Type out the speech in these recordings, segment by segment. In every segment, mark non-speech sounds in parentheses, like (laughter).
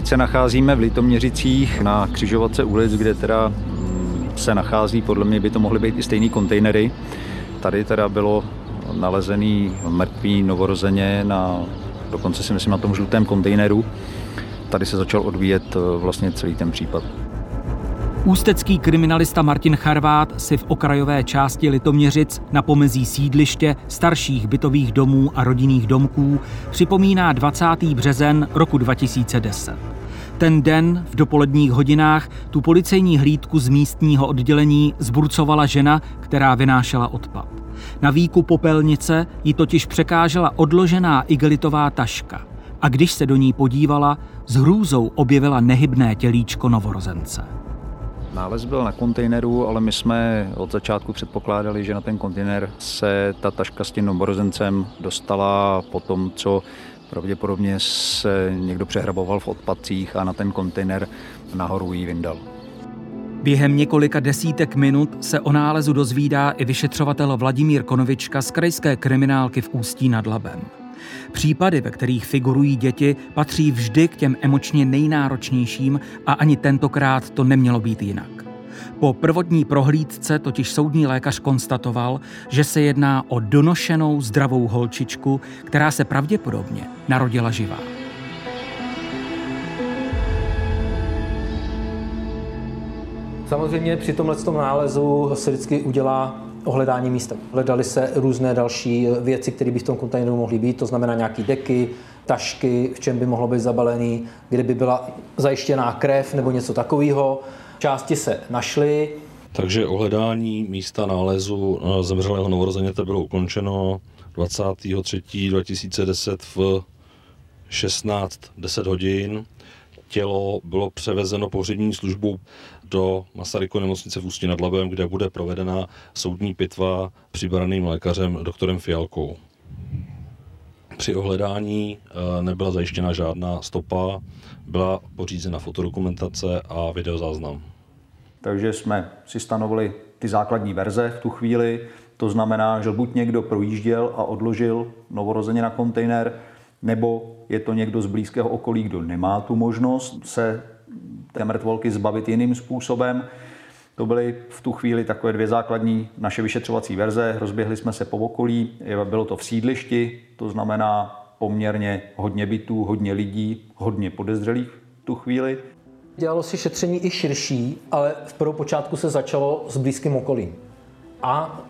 Teď se nacházíme v Litoměřicích na křižovatce ulic, kde teda mm, se nachází, podle mě by to mohly být i stejný kontejnery. Tady teda bylo nalezený mrtvý novorozeně na, dokonce si myslím na tom žlutém kontejneru. Tady se začal odvíjet eh, vlastně celý ten případ. Ústecký kriminalista Martin Charvát si v okrajové části Litoměřic na pomezí sídliště, starších bytových domů a rodinných domků připomíná 20. březen roku 2010. Ten den v dopoledních hodinách tu policejní hlídku z místního oddělení zburcovala žena, která vynášela odpad. Na výku popelnice ji totiž překážela odložená igelitová taška a když se do ní podívala, s hrůzou objevila nehybné tělíčko novorozence. Nález byl na kontejneru, ale my jsme od začátku předpokládali, že na ten kontejner se ta taška s tím novorozencem dostala po tom, co pravděpodobně se někdo přehraboval v odpadcích a na ten kontejner nahoru jí vyndal. Během několika desítek minut se o nálezu dozvídá i vyšetřovatel Vladimír Konovička z krajské kriminálky v Ústí nad Labem. Případy, ve kterých figurují děti, patří vždy k těm emočně nejnáročnějším a ani tentokrát to nemělo být jinak. Po prvotní prohlídce totiž soudní lékař konstatoval, že se jedná o donošenou zdravou holčičku, která se pravděpodobně narodila živá. Samozřejmě při tomhle nálezu se vždycky udělá ohledání místa. Hledali se různé další věci, které by v tom kontejneru mohly být, to znamená nějaké deky, tašky, v čem by mohlo být zabalený, kde by byla zajištěná krev nebo něco takového. Části se našly. Takže ohledání místa nálezu zemřelého novorozeněte bylo ukončeno 23. 2010 v 16.10 hodin. Tělo bylo převezeno pohřební službou do Masaryko nemocnice v Ústí nad Labem, kde bude provedena soudní pitva přibraným lékařem doktorem Fialkou. Při ohledání eh, nebyla zajištěna žádná stopa, byla pořízena fotodokumentace a videozáznam. Takže jsme si stanovili ty základní verze v tu chvíli. To znamená, že buď někdo projížděl a odložil novorozeně na kontejner, nebo je to někdo z blízkého okolí, kdo nemá tu možnost se té mrtvolky zbavit jiným způsobem. To byly v tu chvíli takové dvě základní naše vyšetřovací verze. Rozběhli jsme se po okolí, bylo to v sídlišti, to znamená poměrně hodně bytů, hodně lidí, hodně podezřelých v tu chvíli. Dělalo si šetření i širší, ale v prvou počátku se začalo s blízkým okolím. A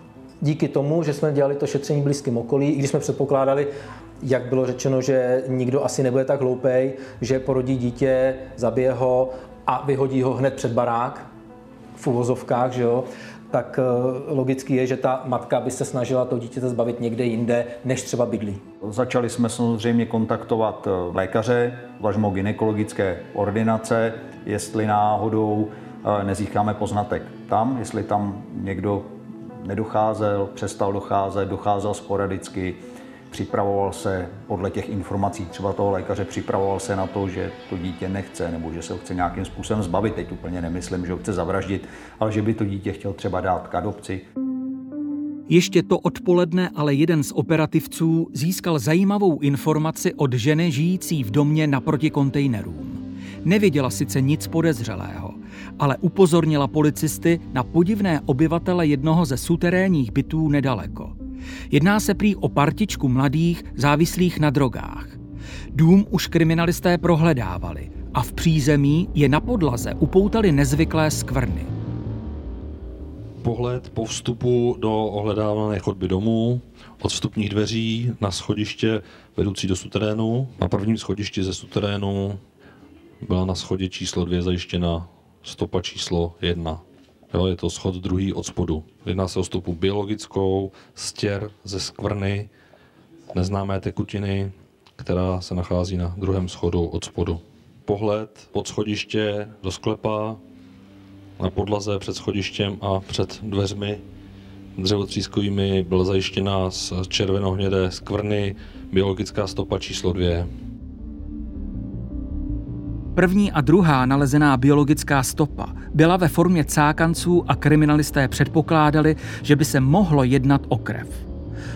díky tomu, že jsme dělali to šetření blízkým okolí, i když jsme předpokládali, jak bylo řečeno, že nikdo asi nebude tak hloupej, že porodí dítě, zabije ho a vyhodí ho hned před barák v uvozovkách, že jo, tak eh, logicky je, že ta matka by se snažila to dítě zbavit někde jinde, než třeba bydlí. Začali jsme samozřejmě kontaktovat eh, lékaře, vlažmo gynekologické ordinace, jestli náhodou eh, nezískáme poznatek tam, jestli tam někdo nedocházel, přestal docházet, docházel sporadicky, připravoval se podle těch informací třeba toho lékaře, připravoval se na to, že to dítě nechce nebo že se ho chce nějakým způsobem zbavit. Teď úplně nemyslím, že ho chce zavraždit, ale že by to dítě chtěl třeba dát k adopci. Ještě to odpoledne ale jeden z operativců získal zajímavou informaci od ženy žijící v domě naproti kontejnerům. Nevěděla sice nic podezřelého, ale upozornila policisty na podivné obyvatele jednoho ze suterénních bytů nedaleko. Jedná se prý o partičku mladých závislých na drogách. Dům už kriminalisté prohledávali a v přízemí je na podlaze upoutali nezvyklé skvrny. Pohled po vstupu do ohledávané chodby domu, od vstupních dveří na schodiště vedoucí do suterénu. Na prvním schodišti ze suterénu byla na schodě číslo dvě zajištěna stopa číslo jedna. Jo, je to schod druhý od spodu. Jedná se o stopu biologickou, stěr ze skvrny, neznámé tekutiny, která se nachází na druhém schodu od spodu. Pohled pod schodiště do sklepa, na podlaze před schodištěm a před dveřmi dřevotřískovými byla zajištěna z červenohnědé skvrny biologická stopa číslo dvě. První a druhá nalezená biologická stopa byla ve formě cákanců a kriminalisté předpokládali, že by se mohlo jednat o krev.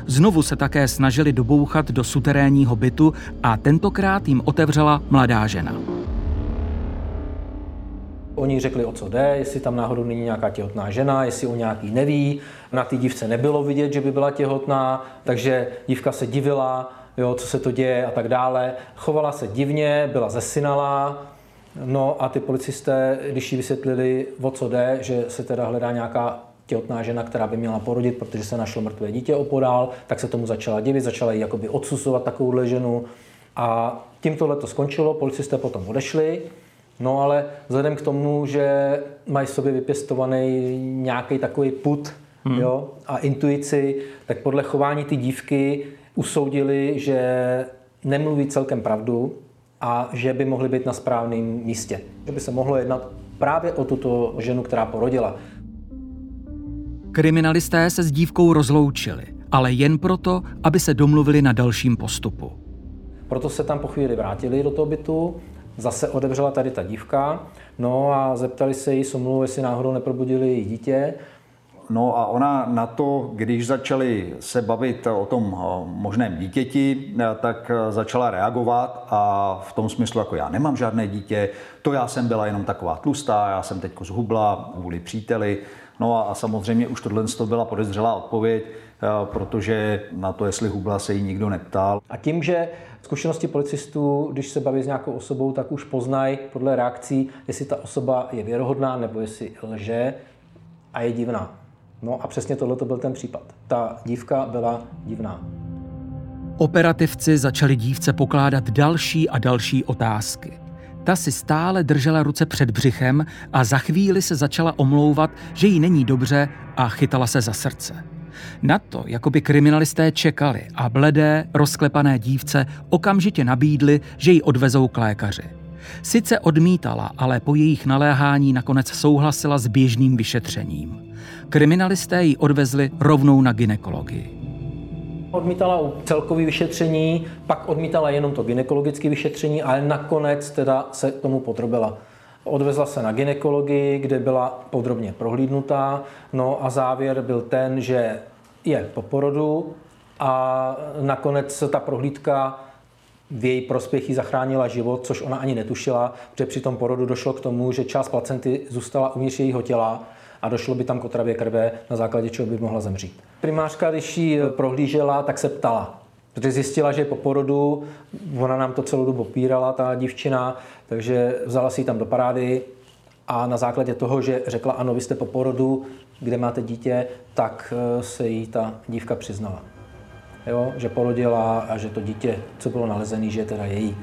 Znovu se také snažili dobouchat do suterénního bytu a tentokrát jim otevřela mladá žena. Oni řekli, o co jde, jestli tam náhodou není nějaká těhotná žena, jestli o nějaký neví. Na té dívce nebylo vidět, že by byla těhotná, takže dívka se divila, jo, co se to děje a tak dále. Chovala se divně, byla zesinalá, no a ty policisté, když jí vysvětlili, o co jde, že se teda hledá nějaká těhotná žena, která by měla porodit, protože se našlo mrtvé dítě opodál, tak se tomu začala divit, začala jí jakoby odsusovat takovouhle ženu. A tím tohle to skončilo, policisté potom odešli, no ale vzhledem k tomu, že mají v sobě vypěstovaný nějaký takový put hmm. jo, a intuici, tak podle chování ty dívky usoudili, že nemluví celkem pravdu a že by mohly být na správném místě. Že by se mohlo jednat právě o tuto ženu, která porodila. Kriminalisté se s dívkou rozloučili, ale jen proto, aby se domluvili na dalším postupu. Proto se tam po chvíli vrátili do toho bytu, zase odevřela tady ta dívka, no a zeptali se jí somlu, jestli náhodou neprobudili její dítě. No a ona na to, když začali se bavit o tom možném dítěti, tak začala reagovat a v tom smyslu, jako já nemám žádné dítě, to já jsem byla jenom taková tlustá, já jsem teď zhubla kvůli příteli. No a samozřejmě už tohle byla podezřelá odpověď, protože na to, jestli hubla, se jí nikdo neptal. A tím, že Zkušenosti policistů, když se baví s nějakou osobou, tak už poznají podle reakcí, jestli ta osoba je věrohodná nebo jestli lže a je divná. No a přesně tohle to byl ten případ. Ta dívka byla divná. Operativci začali dívce pokládat další a další otázky. Ta si stále držela ruce před břichem a za chvíli se začala omlouvat, že jí není dobře a chytala se za srdce. Na to, jako by kriminalisté čekali a bledé, rozklepané dívce okamžitě nabídli, že ji odvezou k lékaři. Sice odmítala, ale po jejich naléhání nakonec souhlasila s běžným vyšetřením. Kriminalisté ji odvezli rovnou na ginekologii. Odmítala celkové vyšetření, pak odmítala jenom to gynekologické vyšetření, ale nakonec teda se tomu podrobila. Odvezla se na ginekologii, kde byla podrobně prohlídnutá, no a závěr byl ten, že je po porodu a nakonec ta prohlídka v její prospěch zachránila život, což ona ani netušila, protože při tom porodu došlo k tomu, že část placenty zůstala uvnitř jejího těla a došlo by tam k otravě krve, na základě čeho by mohla zemřít. Primářka, když ji prohlížela, tak se ptala, protože zjistila, že po porodu, ona nám to celou dobu pírala, ta dívčina, takže vzala si ji tam do parády a na základě toho, že řekla, ano, vy jste po porodu, kde máte dítě, tak eh, se jí ta dívka přiznala. Jo, že porodila a že to dítě, co bylo nalezené, že je teda její.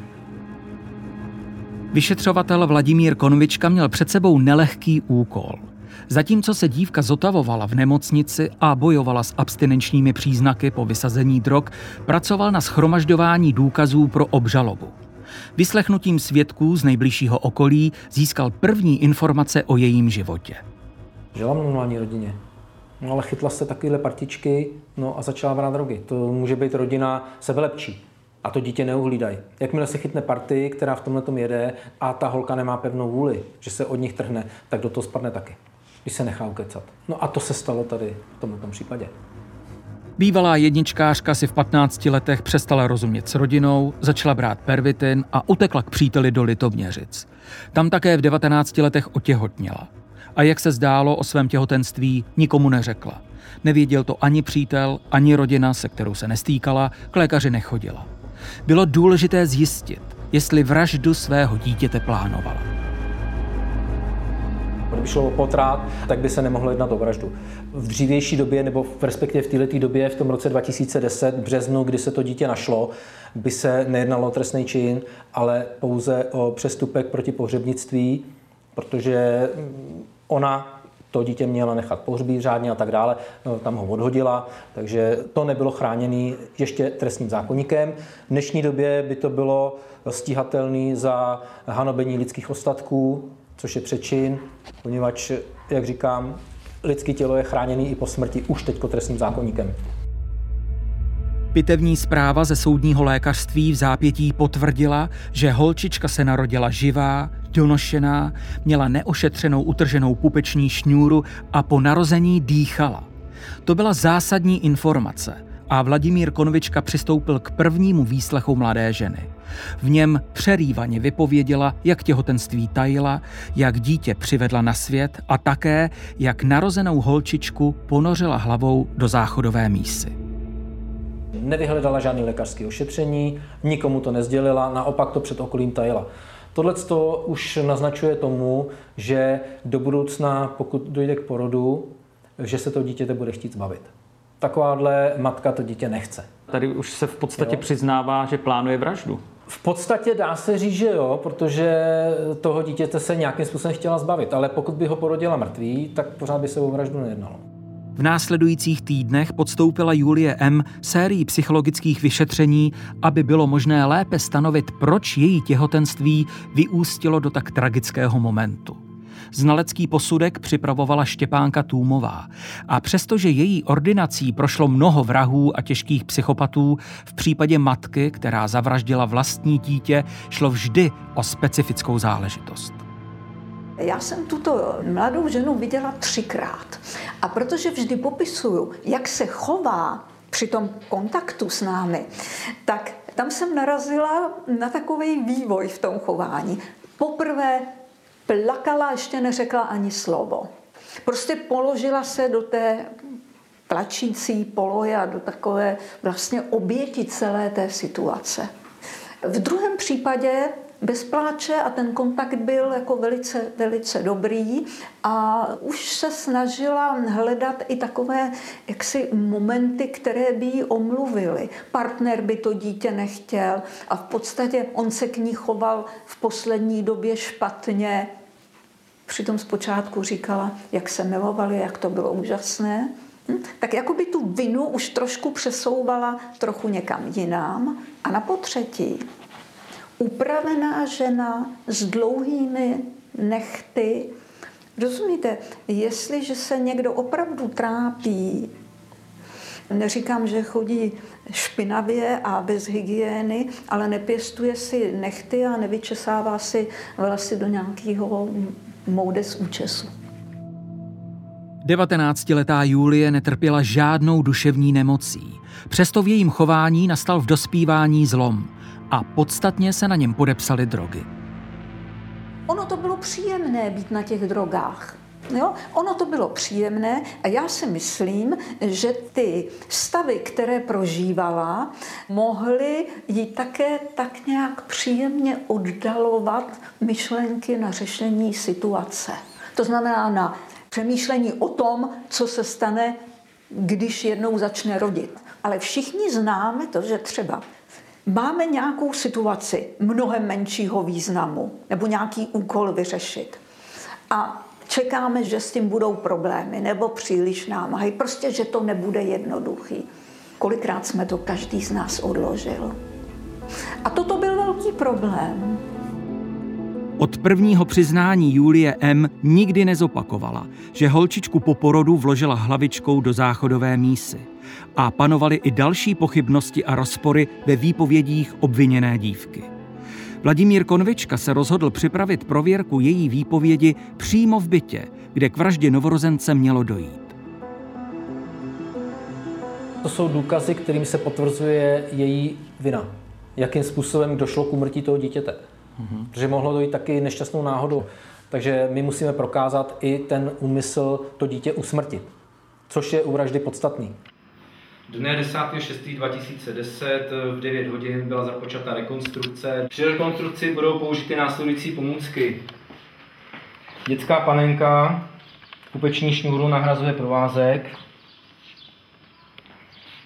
Vyšetřovatel Vladimír Konvička měl před sebou nelehký úkol – Zatímco se dívka zotavovala v nemocnici a bojovala s abstinenčními příznaky po vysazení drog, pracoval na schromažďování důkazů pro obžalobu. Vyslechnutím svědků z nejbližšího okolí získal první informace o jejím životě. Žila v normální rodině, no ale chytla se takovéhle partičky no a začala brát drogy. To může být rodina sebelepší. A to dítě neuhlídají. Jakmile se chytne party, která v tomhle tom jede a ta holka nemá pevnou vůli, že se od nich trhne, tak do toho spadne taky když se nechá ukecat. No a to se stalo tady v tomto případě. Bývalá jedničkářka si v 15 letech přestala rozumět s rodinou, začala brát pervitin a utekla k příteli do Litoměřic. Tam také v 19 letech otěhotněla. A jak se zdálo o svém těhotenství, nikomu neřekla. Nevěděl to ani přítel, ani rodina, se kterou se nestýkala, k lékaři nechodila. Bylo důležité zjistit, jestli vraždu svého dítěte plánovala. Kdyby šlo o potrát, tak by se nemohlo jednat o vraždu. V dřívější době, nebo v respektive v této době, v tom roce 2010, v březnu, kdy se to dítě našlo, by se nejednalo o trestný čin, ale pouze o přestupek proti pohřebnictví, protože ona to dítě měla nechat pohřbít řádně a tak dále, no, tam ho odhodila, takže to nebylo chráněné ještě trestním zákonníkem. V dnešní době by to bylo stíhatelné za hanobení lidských ostatků, což je přečin, poněvadž, jak říkám, lidské tělo je chráněné i po smrti už teď trestním zákonníkem. Pitevní zpráva ze soudního lékařství v zápětí potvrdila, že holčička se narodila živá, donošená, měla neošetřenou utrženou pupeční šňůru a po narození dýchala. To byla zásadní informace a Vladimír Konvička přistoupil k prvnímu výslechu mladé ženy. V něm přerývaně vypověděla, jak těhotenství tajila, jak dítě přivedla na svět a také, jak narozenou holčičku ponořila hlavou do záchodové mísy. Nevyhledala žádné lékařské ošetření, nikomu to nezdělila, naopak to před okolím tajila. Tohle už naznačuje tomu, že do budoucna, pokud dojde k porodu, že se to dítěte bude chtít zbavit. Takováhle matka to dítě nechce. Tady už se v podstatě jo. přiznává, že plánuje vraždu. V podstatě dá se říct, že jo, protože toho dítěte se nějakým způsobem chtěla zbavit, ale pokud by ho porodila mrtvý, tak pořád by se o vraždu nejednalo. V následujících týdnech podstoupila Julie M. sérii psychologických vyšetření, aby bylo možné lépe stanovit, proč její těhotenství vyústilo do tak tragického momentu. Znalecký posudek připravovala Štěpánka Tůmová. A přestože její ordinací prošlo mnoho vrahů a těžkých psychopatů, v případě matky, která zavraždila vlastní dítě, šlo vždy o specifickou záležitost. Já jsem tuto mladou ženu viděla třikrát. A protože vždy popisuju, jak se chová při tom kontaktu s námi, tak tam jsem narazila na takový vývoj v tom chování. Poprvé plakala, ještě neřekla ani slovo. Prostě položila se do té plačící polohy a do takové vlastně oběti celé té situace. V druhém případě bez pláče a ten kontakt byl jako velice, velice dobrý a už se snažila hledat i takové jaksi momenty, které by ji omluvily. Partner by to dítě nechtěl a v podstatě on se k ní choval v poslední době špatně. Přitom zpočátku říkala, jak se milovali, jak to bylo úžasné. Hm? Tak jako by tu vinu už trošku přesouvala trochu někam jinam. A na potřetí upravená žena s dlouhými nechty. Rozumíte, jestliže se někdo opravdu trápí, neříkám, že chodí špinavě a bez hygieny, ale nepěstuje si nechty a nevyčesává si vlasy do nějakého moude z účesu. 19-letá Julie netrpěla žádnou duševní nemocí. Přesto v jejím chování nastal v dospívání zlom a podstatně se na něm podepsaly drogy. Ono to bylo příjemné být na těch drogách. Jo? Ono to bylo příjemné a já si myslím, že ty stavy, které prožívala, mohly jí také tak nějak příjemně oddalovat myšlenky na řešení situace. To znamená na přemýšlení o tom, co se stane, když jednou začne rodit. Ale všichni známe to, že třeba máme nějakou situaci mnohem menšího významu nebo nějaký úkol vyřešit. A čekáme, že s tím budou problémy nebo příliš námahy, prostě, že to nebude jednoduchý. Kolikrát jsme to každý z nás odložil. A toto byl velký problém. Od prvního přiznání Julie M. nikdy nezopakovala, že holčičku po porodu vložila hlavičkou do záchodové mísy. A panovaly i další pochybnosti a rozpory ve výpovědích obviněné dívky. Vladimír Konvička se rozhodl připravit prověrku její výpovědi přímo v bytě, kde k vraždě novorozence mělo dojít. To jsou důkazy, kterým se potvrzuje její vina. Jakým způsobem došlo k umrtí toho dítěte. Mm-hmm. Protože mohlo dojít taky nešťastnou náhodou. Takže my musíme prokázat i ten úmysl to dítě usmrtit, což je u vraždy podstatný. Dne 10.6.2010 v 9 hodin byla započata rekonstrukce. Při rekonstrukci budou použity následující pomůcky. Dětská panenka, kupeční šňůru nahrazuje provázek,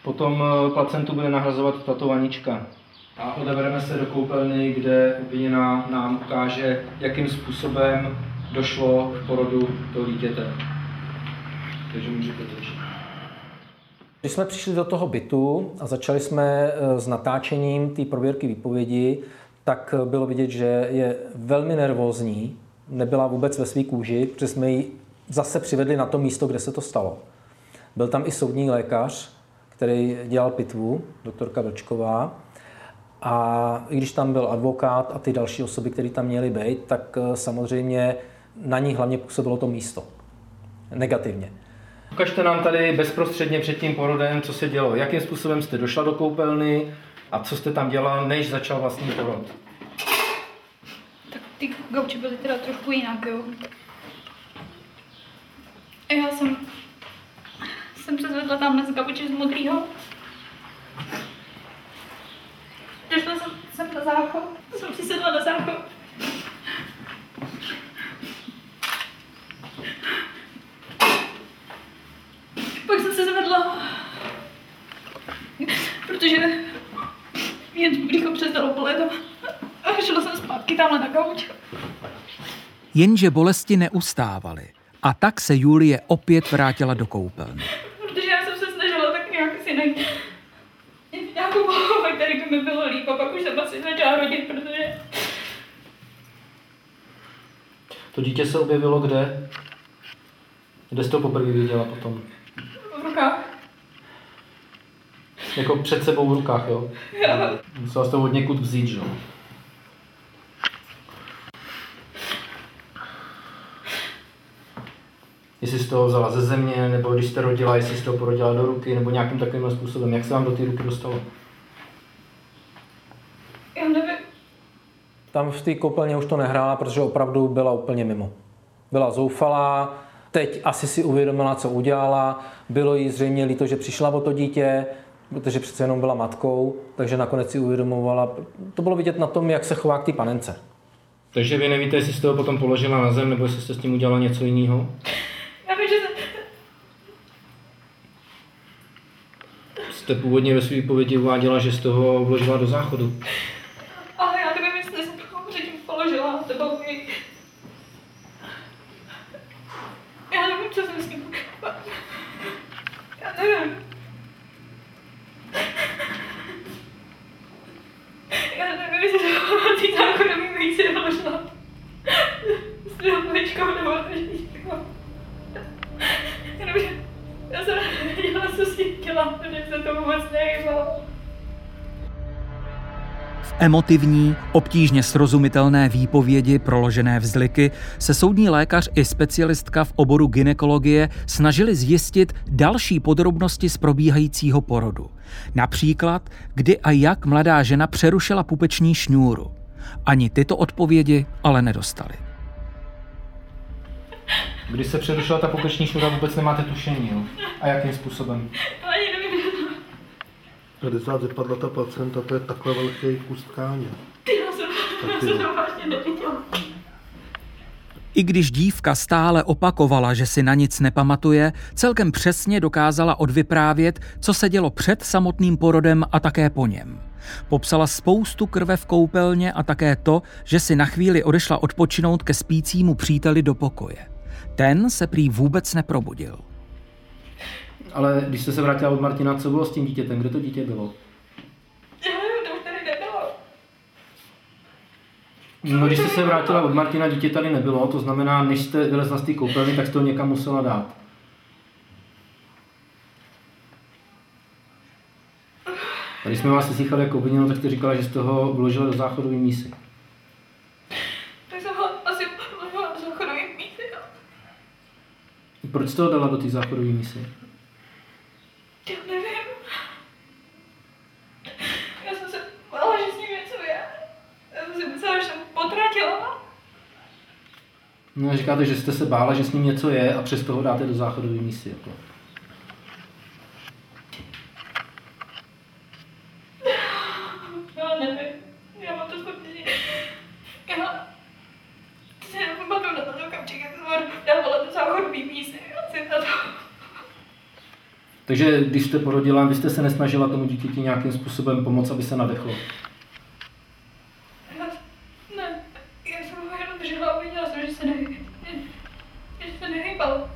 potom eh, placentu bude nahrazovat tato vanička. A odebereme se do koupelny, kde obviněná nám ukáže, jakým způsobem došlo k porodu toho dítěte. Takže můžete začít. Když jsme přišli do toho bytu a začali jsme eh, s natáčením té prověrky výpovědi, tak eh, bylo vidět, že je velmi nervózní, nebyla vůbec ve své kůži, protože jsme ji zase přivedli na to místo, kde se to stalo. Byl tam i soudní lékař, který dělal pitvu, doktorka Vlčková. A i když tam byl advokát a ty další osoby, které tam měly být, tak eh, samozřejmě na ní hlavně působilo to místo. Negativně. Ukažte nám tady bezprostředně před tím porodem, co se dělo. Jakým způsobem jste došla do koupelny a co jste tam dělala, než začal vlastní porod. Tak ty gauče byly teda trošku jinak, jo. Já jsem, jsem se zvedla tam z gauče z modrýho. Došla jsem, jsem na záchod, jsem si sedla na záchod. Pak jsem se zvedla, protože jen břícho přestalo bolet a šla jsem zpátky tamhle na gauč. Jenže bolesti neustávaly a tak se Julie opět vrátila do koupelny. Protože já jsem se snažila tak nějak si najít nějakou pohovu, který by mi bylo líp a pak už jsem asi začala rodit, protože To dítě se objevilo kde? Kde jste to poprvé viděla potom? v rukách. Jako před sebou v rukách, jo? (laughs) Musela jste to od někud vzít, že jo? Jestli jste ho vzala ze země, nebo když jste rodila, jestli jste ho porodila do ruky, nebo nějakým takovým způsobem. Jak se vám do té ruky dostalo? Já nevím, Tam v té koupelně už to nehrála, protože opravdu byla úplně mimo. Byla zoufalá, teď asi si uvědomila, co udělala. Bylo jí zřejmě líto, že přišla o to dítě, protože přece jenom byla matkou, takže nakonec si uvědomovala. To bylo vidět na tom, jak se chová k té panence. Takže vy nevíte, jestli jste ho potom položila na zem, nebo jestli jste s tím udělala něco jiného? já vím, že Jste původně ve své výpovědi uváděla, že jste ho vložila do záchodu. ale já nevím, jestli jsem ho předtím položila, nebo mi... Já nevím, co jsem s ním... Já nevím. emotivní, obtížně srozumitelné výpovědi proložené vzliky se soudní lékař i specialistka v oboru ginekologie snažili zjistit další podrobnosti z probíhajícího porodu. Například, kdy a jak mladá žena přerušila pupeční šňůru. Ani tyto odpovědi ale nedostali. Když se přerušila ta pupeční šňůra, vůbec nemáte tušení, jo? A jakým způsobem? To 50 vypadla ta placenta, to je takhle velký kus tkáně. I když dívka stále opakovala, že si na nic nepamatuje, celkem přesně dokázala odvyprávět, co se dělo před samotným porodem a také po něm. Popsala spoustu krve v koupelně a také to, že si na chvíli odešla odpočinout ke spícímu příteli do pokoje. Ten se prý vůbec neprobudil. Ale když jste se vrátila od Martina, co bylo s tím dítětem? Kde to dítě bylo? Já nevím, to už tady nebylo. No, když jste se vrátila od Martina, dítě tady nebylo, to znamená, než jste vylezla z té koupelny, tak jste ho někam musela dát. A když jsme vás slychali jako obviněnou, tak jste říkala, že jste ho vložila do záchodové mísy. Tak jsem ho asi vložila do záchodové mísy. no. Proč jste ho dala do té záchodové mísy? Já nevím. Já jsem se bála, že s ním něco je. Já jsem si myslela, že jsem potratila. No a říkáte, že jste se bála, že s ním něco je a přesto ho dáte do záchodové mísy. Jako. Já nevím. Já mám to. Já si nepamatuju na ten okamžik, jak jsem ho dávala do záchodové mísy. Asi na to. Takže když jste porodila, vy jste se nesnažila tomu dítěti nějakým způsobem pomoct, aby se nadechlo. Já, ne, já jsem ho jenom držela a viděla jsem, že se ne, že se nehýbal.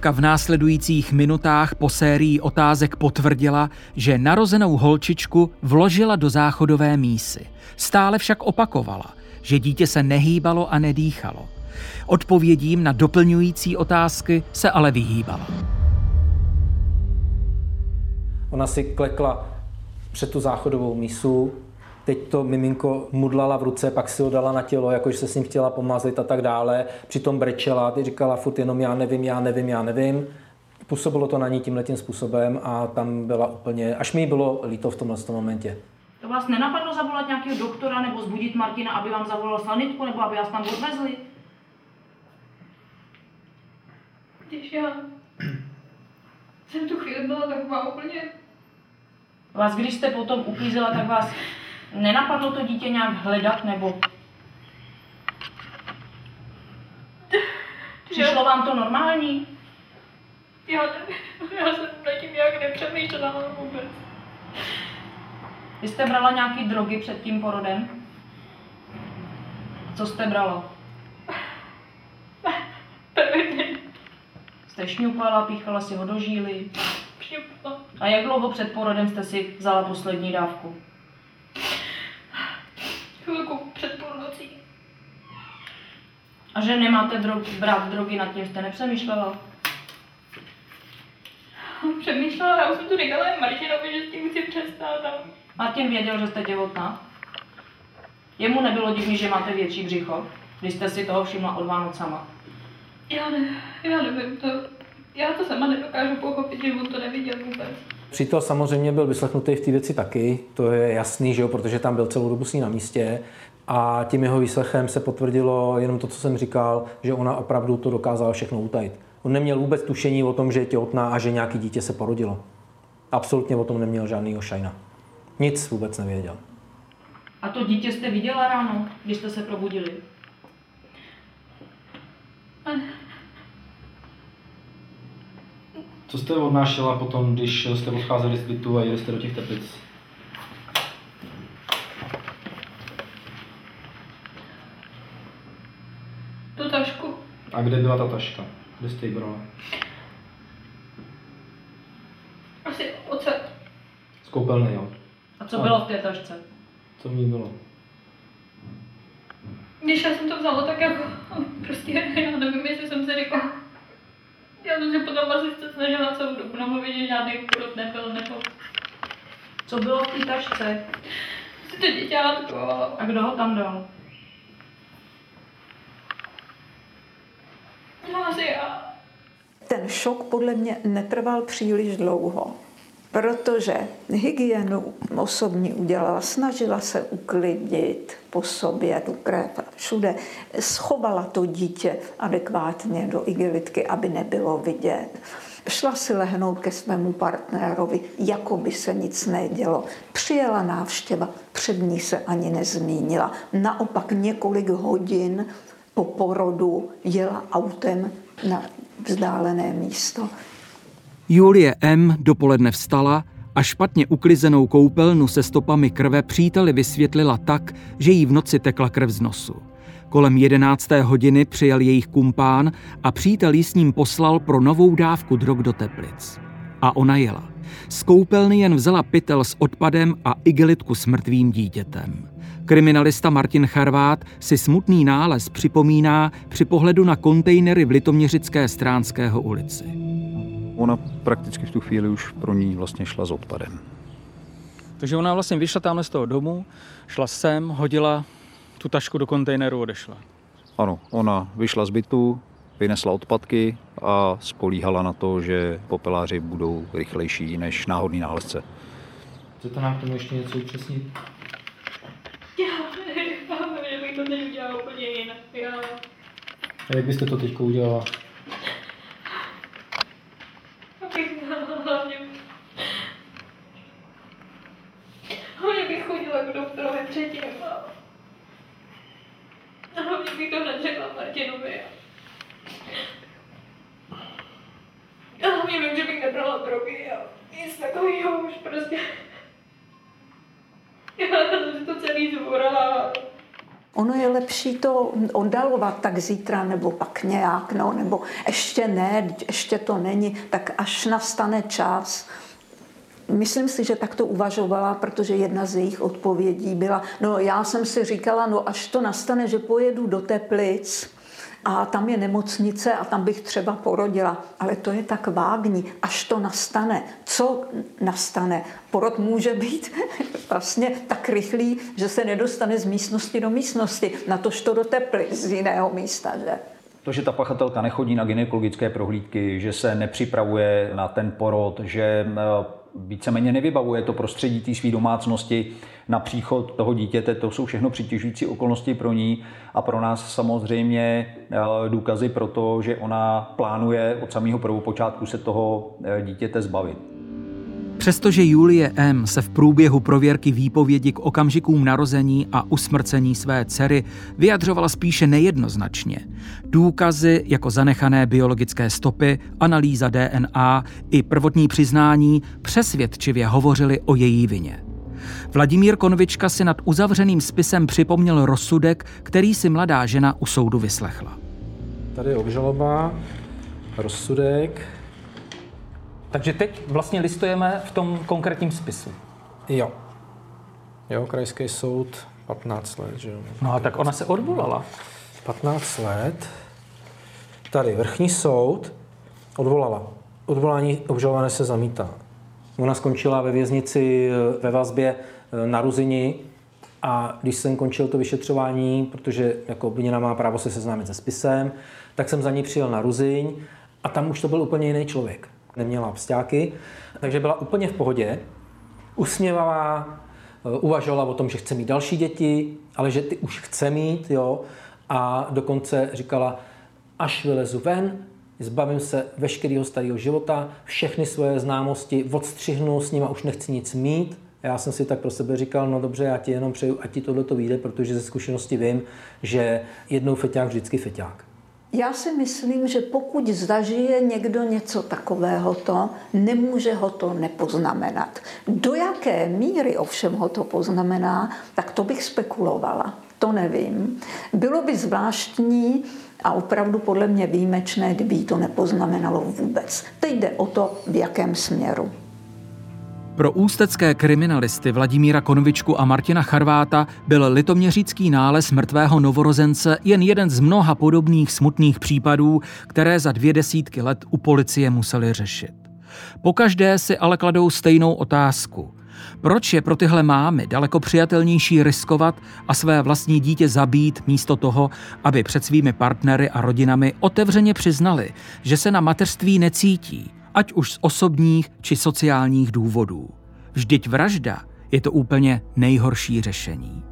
Dívka v následujících minutách po sérii otázek potvrdila, že narozenou holčičku vložila do záchodové mísy. Stále však opakovala, že dítě se nehýbalo a nedýchalo. Odpovědím na doplňující otázky se ale vyhýbala. Ona si klekla před tu záchodovou mísu, teď to miminko mudlala v ruce, pak si ho dala na tělo, jakože se s ním chtěla pomazlit a tak dále. Přitom brečela, ty říkala furt jenom já nevím, já nevím, já nevím. Působilo to na ní tímhle tím způsobem a tam byla úplně, až mi bylo líto v tomhle momentě. To vás nenapadlo zavolat nějakého doktora nebo zbudit Martina, aby vám zavolal sanitku nebo aby vás tam odvezli? Když já jsem tu chvíli byla taková úplně... Vás, když jste potom uklízela, tak vás nenapadlo to dítě nějak hledat nebo... (laughs) Přišlo vám to normální? Já, nevím, já jsem nad tím nějak nepřemýšlela vůbec. Vy jste brala nějaký drogy před tím porodem? Co jste brala? (laughs) První Jste šňupala, píchala si ho do žíly. šňupla. A jak dlouho před porodem jste si vzala poslední dávku? A že nemáte drog, brát drogy, nad tím jste nepřemýšlela? Přemýšlela, já už jsem to říkala jen Martinovi, že s tím chci přestat. A Martin věděl, že jste těhotná? Jemu nebylo divný, že máte větší břicho, když jste si toho všimla od Vánoc sama. já, ne, já nevím, to, já to sama nedokážu pochopit, že on to neviděl vůbec. Přítel samozřejmě byl vyslechnutý v té věci taky, to je jasný, že jo, protože tam byl celou dobu s ní na místě. A tím jeho výslechem se potvrdilo jenom to, co jsem říkal, že ona opravdu to dokázala všechno utajit. On neměl vůbec tušení o tom, že je těhotná a že nějaký dítě se porodilo. Absolutně o tom neměl žádný šajna. Nic vůbec nevěděl. A to dítě jste viděla ráno, když jste se probudili? Co jste odnášela potom, když jste odcházeli z bytu a jeli jste do těch teplic? Tu tašku. A kde byla ta taška? Kde jste ji brala? Asi ocet. Z koupelny, jo. A co bylo v té tašce? Co v ní bylo? Když já jsem to vzala, tak jako (laughs) prostě, já nevím, jestli jsem si říkala. Já jsem se potom asi se snažila celou dobu namluvit, že žádný porod nebyl, nebo Co bylo v té tašce? si to děťátko. A kdo ho tam dal? No asi já. Ten šok podle mě netrval příliš dlouho, protože hygienu osobní udělala, snažila se uklidit po sobě tu krev všude, schovala to dítě adekvátně do igelitky, aby nebylo vidět. Šla si lehnout ke svému partnerovi, jako by se nic nedělo. Přijela návštěva, před ní se ani nezmínila. Naopak několik hodin po porodu jela autem na vzdálené místo. Julie M. dopoledne vstala a špatně uklizenou koupelnu se stopami krve příteli vysvětlila tak, že jí v noci tekla krev z nosu. Kolem jedenácté hodiny přijel jejich kumpán a přítel jí s ním poslal pro novou dávku drog do Teplic. A ona jela. Z koupelny jen vzala pytel s odpadem a igelitku s mrtvým dítětem. Kriminalista Martin Charvát si smutný nález připomíná při pohledu na kontejnery v Litoměřické Stránského ulici. Ona prakticky v tu chvíli už pro ní vlastně šla s odpadem. Takže ona vlastně vyšla tamhle z toho domu, šla sem, hodila tu tašku do kontejneru, odešla. Ano, ona vyšla z bytu, vynesla odpadky a spolíhala na to, že popeláři budou rychlejší než náhodný nálezce. Chcete nám k tomu ještě něco upřesnit? Já že bych to teď udělala úplně jinak. Já, A jak byste to teď udělala? abych hlavně... Hlavně bych chodila k doktorovi předtím a... hlavně bych to hned řekla Martinovi. A hlavně vím, že bych nebrala drogy a nic takového už prostě... Já jsem si to celý. Ono je lepší to oddalovat tak zítra nebo pak nějak, no, nebo ještě ne, ještě to není, tak až nastane čas. Myslím si, že tak to uvažovala, protože jedna z jejich odpovědí byla, no já jsem si říkala, no až to nastane, že pojedu do Teplic, a tam je nemocnice a tam bych třeba porodila. Ale to je tak vágní, až to nastane. Co nastane? Porod může být (laughs) vlastně tak rychlý, že se nedostane z místnosti do místnosti, na tož to do teply z jiného místa. Že? To, že ta pachatelka nechodí na gynekologické prohlídky, že se nepřipravuje na ten porod, že eh, víceméně nevybavuje to prostředí té své domácnosti na příchod toho dítěte, to jsou všechno přitěžující okolnosti pro ní a pro nás samozřejmě eh, důkazy pro to, že ona plánuje od samého prvopočátku se toho eh, dítěte zbavit. Přestože Julie M. se v průběhu prověrky výpovědi k okamžikům narození a usmrcení své dcery vyjadřovala spíše nejednoznačně, důkazy jako zanechané biologické stopy, analýza DNA i prvotní přiznání přesvědčivě hovořili o její vině. Vladimír Konvička si nad uzavřeným spisem připomněl rozsudek, který si mladá žena u soudu vyslechla. Tady je obžaloba, rozsudek, takže teď vlastně listujeme v tom konkrétním spisu. Jo. Jo, krajský soud 15 let, že jo. No a tak ona se odvolala. 15 let. Tady vrchní soud odvolala. Odvolání obžalované se zamítá. Ona skončila ve věznici eh, ve vazbě eh, na Ruzini a když jsem končil to vyšetřování, protože jako obviněná má právo se seznámit se spisem, tak jsem za ní přijel na Ruziň a tam už to byl úplně jiný člověk neměla vzťáky, takže byla úplně v pohodě, usměvavá, eh, uvažovala o tom, že chce mít další děti, ale že ty už chce mít, jo, a dokonce říkala, až vylezu ven, zbavím se veškerého starého života, všechny svoje známosti odstřihnu, s nima už nechci nic mít. Já jsem si tak pro sebe říkal, no dobře, já ti jenom přeju, ať ti tohle to vyjde, protože ze zkušenosti vím, že jednou feťák vždycky feťák. Já si myslím, že pokud zažije někdo něco takového, to nemůže ho to nepoznamenat. Do jaké míry ovšem ho to poznamená, tak to bych spekulovala. To nevím. Bylo by zvláštní a opravdu podle mě výjimečné, kdyby to nepoznamenalo vůbec. Teď jde o to, v jakém směru. Pro ústecké kriminalisty Vladimíra Konvičku a Martina Charváta byl litoměřický nález mrtvého novorozence jen jeden z mnoha podobných smutných případů, které za dvě desítky let u policie museli řešit. Pokaždé si ale kladou stejnou otázku. Proč je pro tyhle mámy daleko přijatelnější riskovat a své vlastní dítě zabít místo toho, aby před svými partnery a rodinami otevřeně přiznali, že se na mateřství necítí, ať už z osobních či sociálních důvodů. Vždyť vražda je to úplně nejhorší řešení.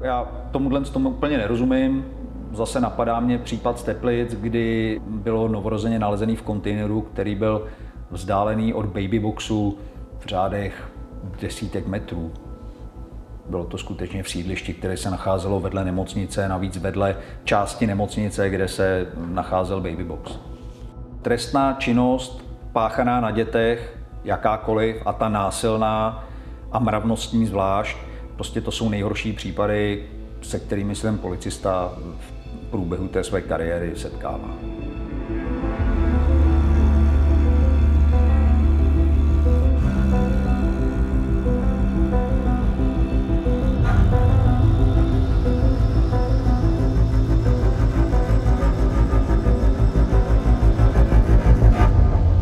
Já tomuhle tomu úplně nerozumím. Zase napadá mě případ z Teplic, kdy bylo novorozeně nalezený v kontejneru, který byl vzdálený od babyboxu v řádech desítek metrů. Bylo to skutečně v sídlišti, které se nacházelo vedle nemocnice, navíc vedle části nemocnice, kde se nacházel babybox. Trestná činnost páchaná na dětech, jakákoliv, a ta násilná a mravnostní zvlášť, prostě to jsou nejhorší případy, se kterými se ten policista v průběhu té své kariéry setkává.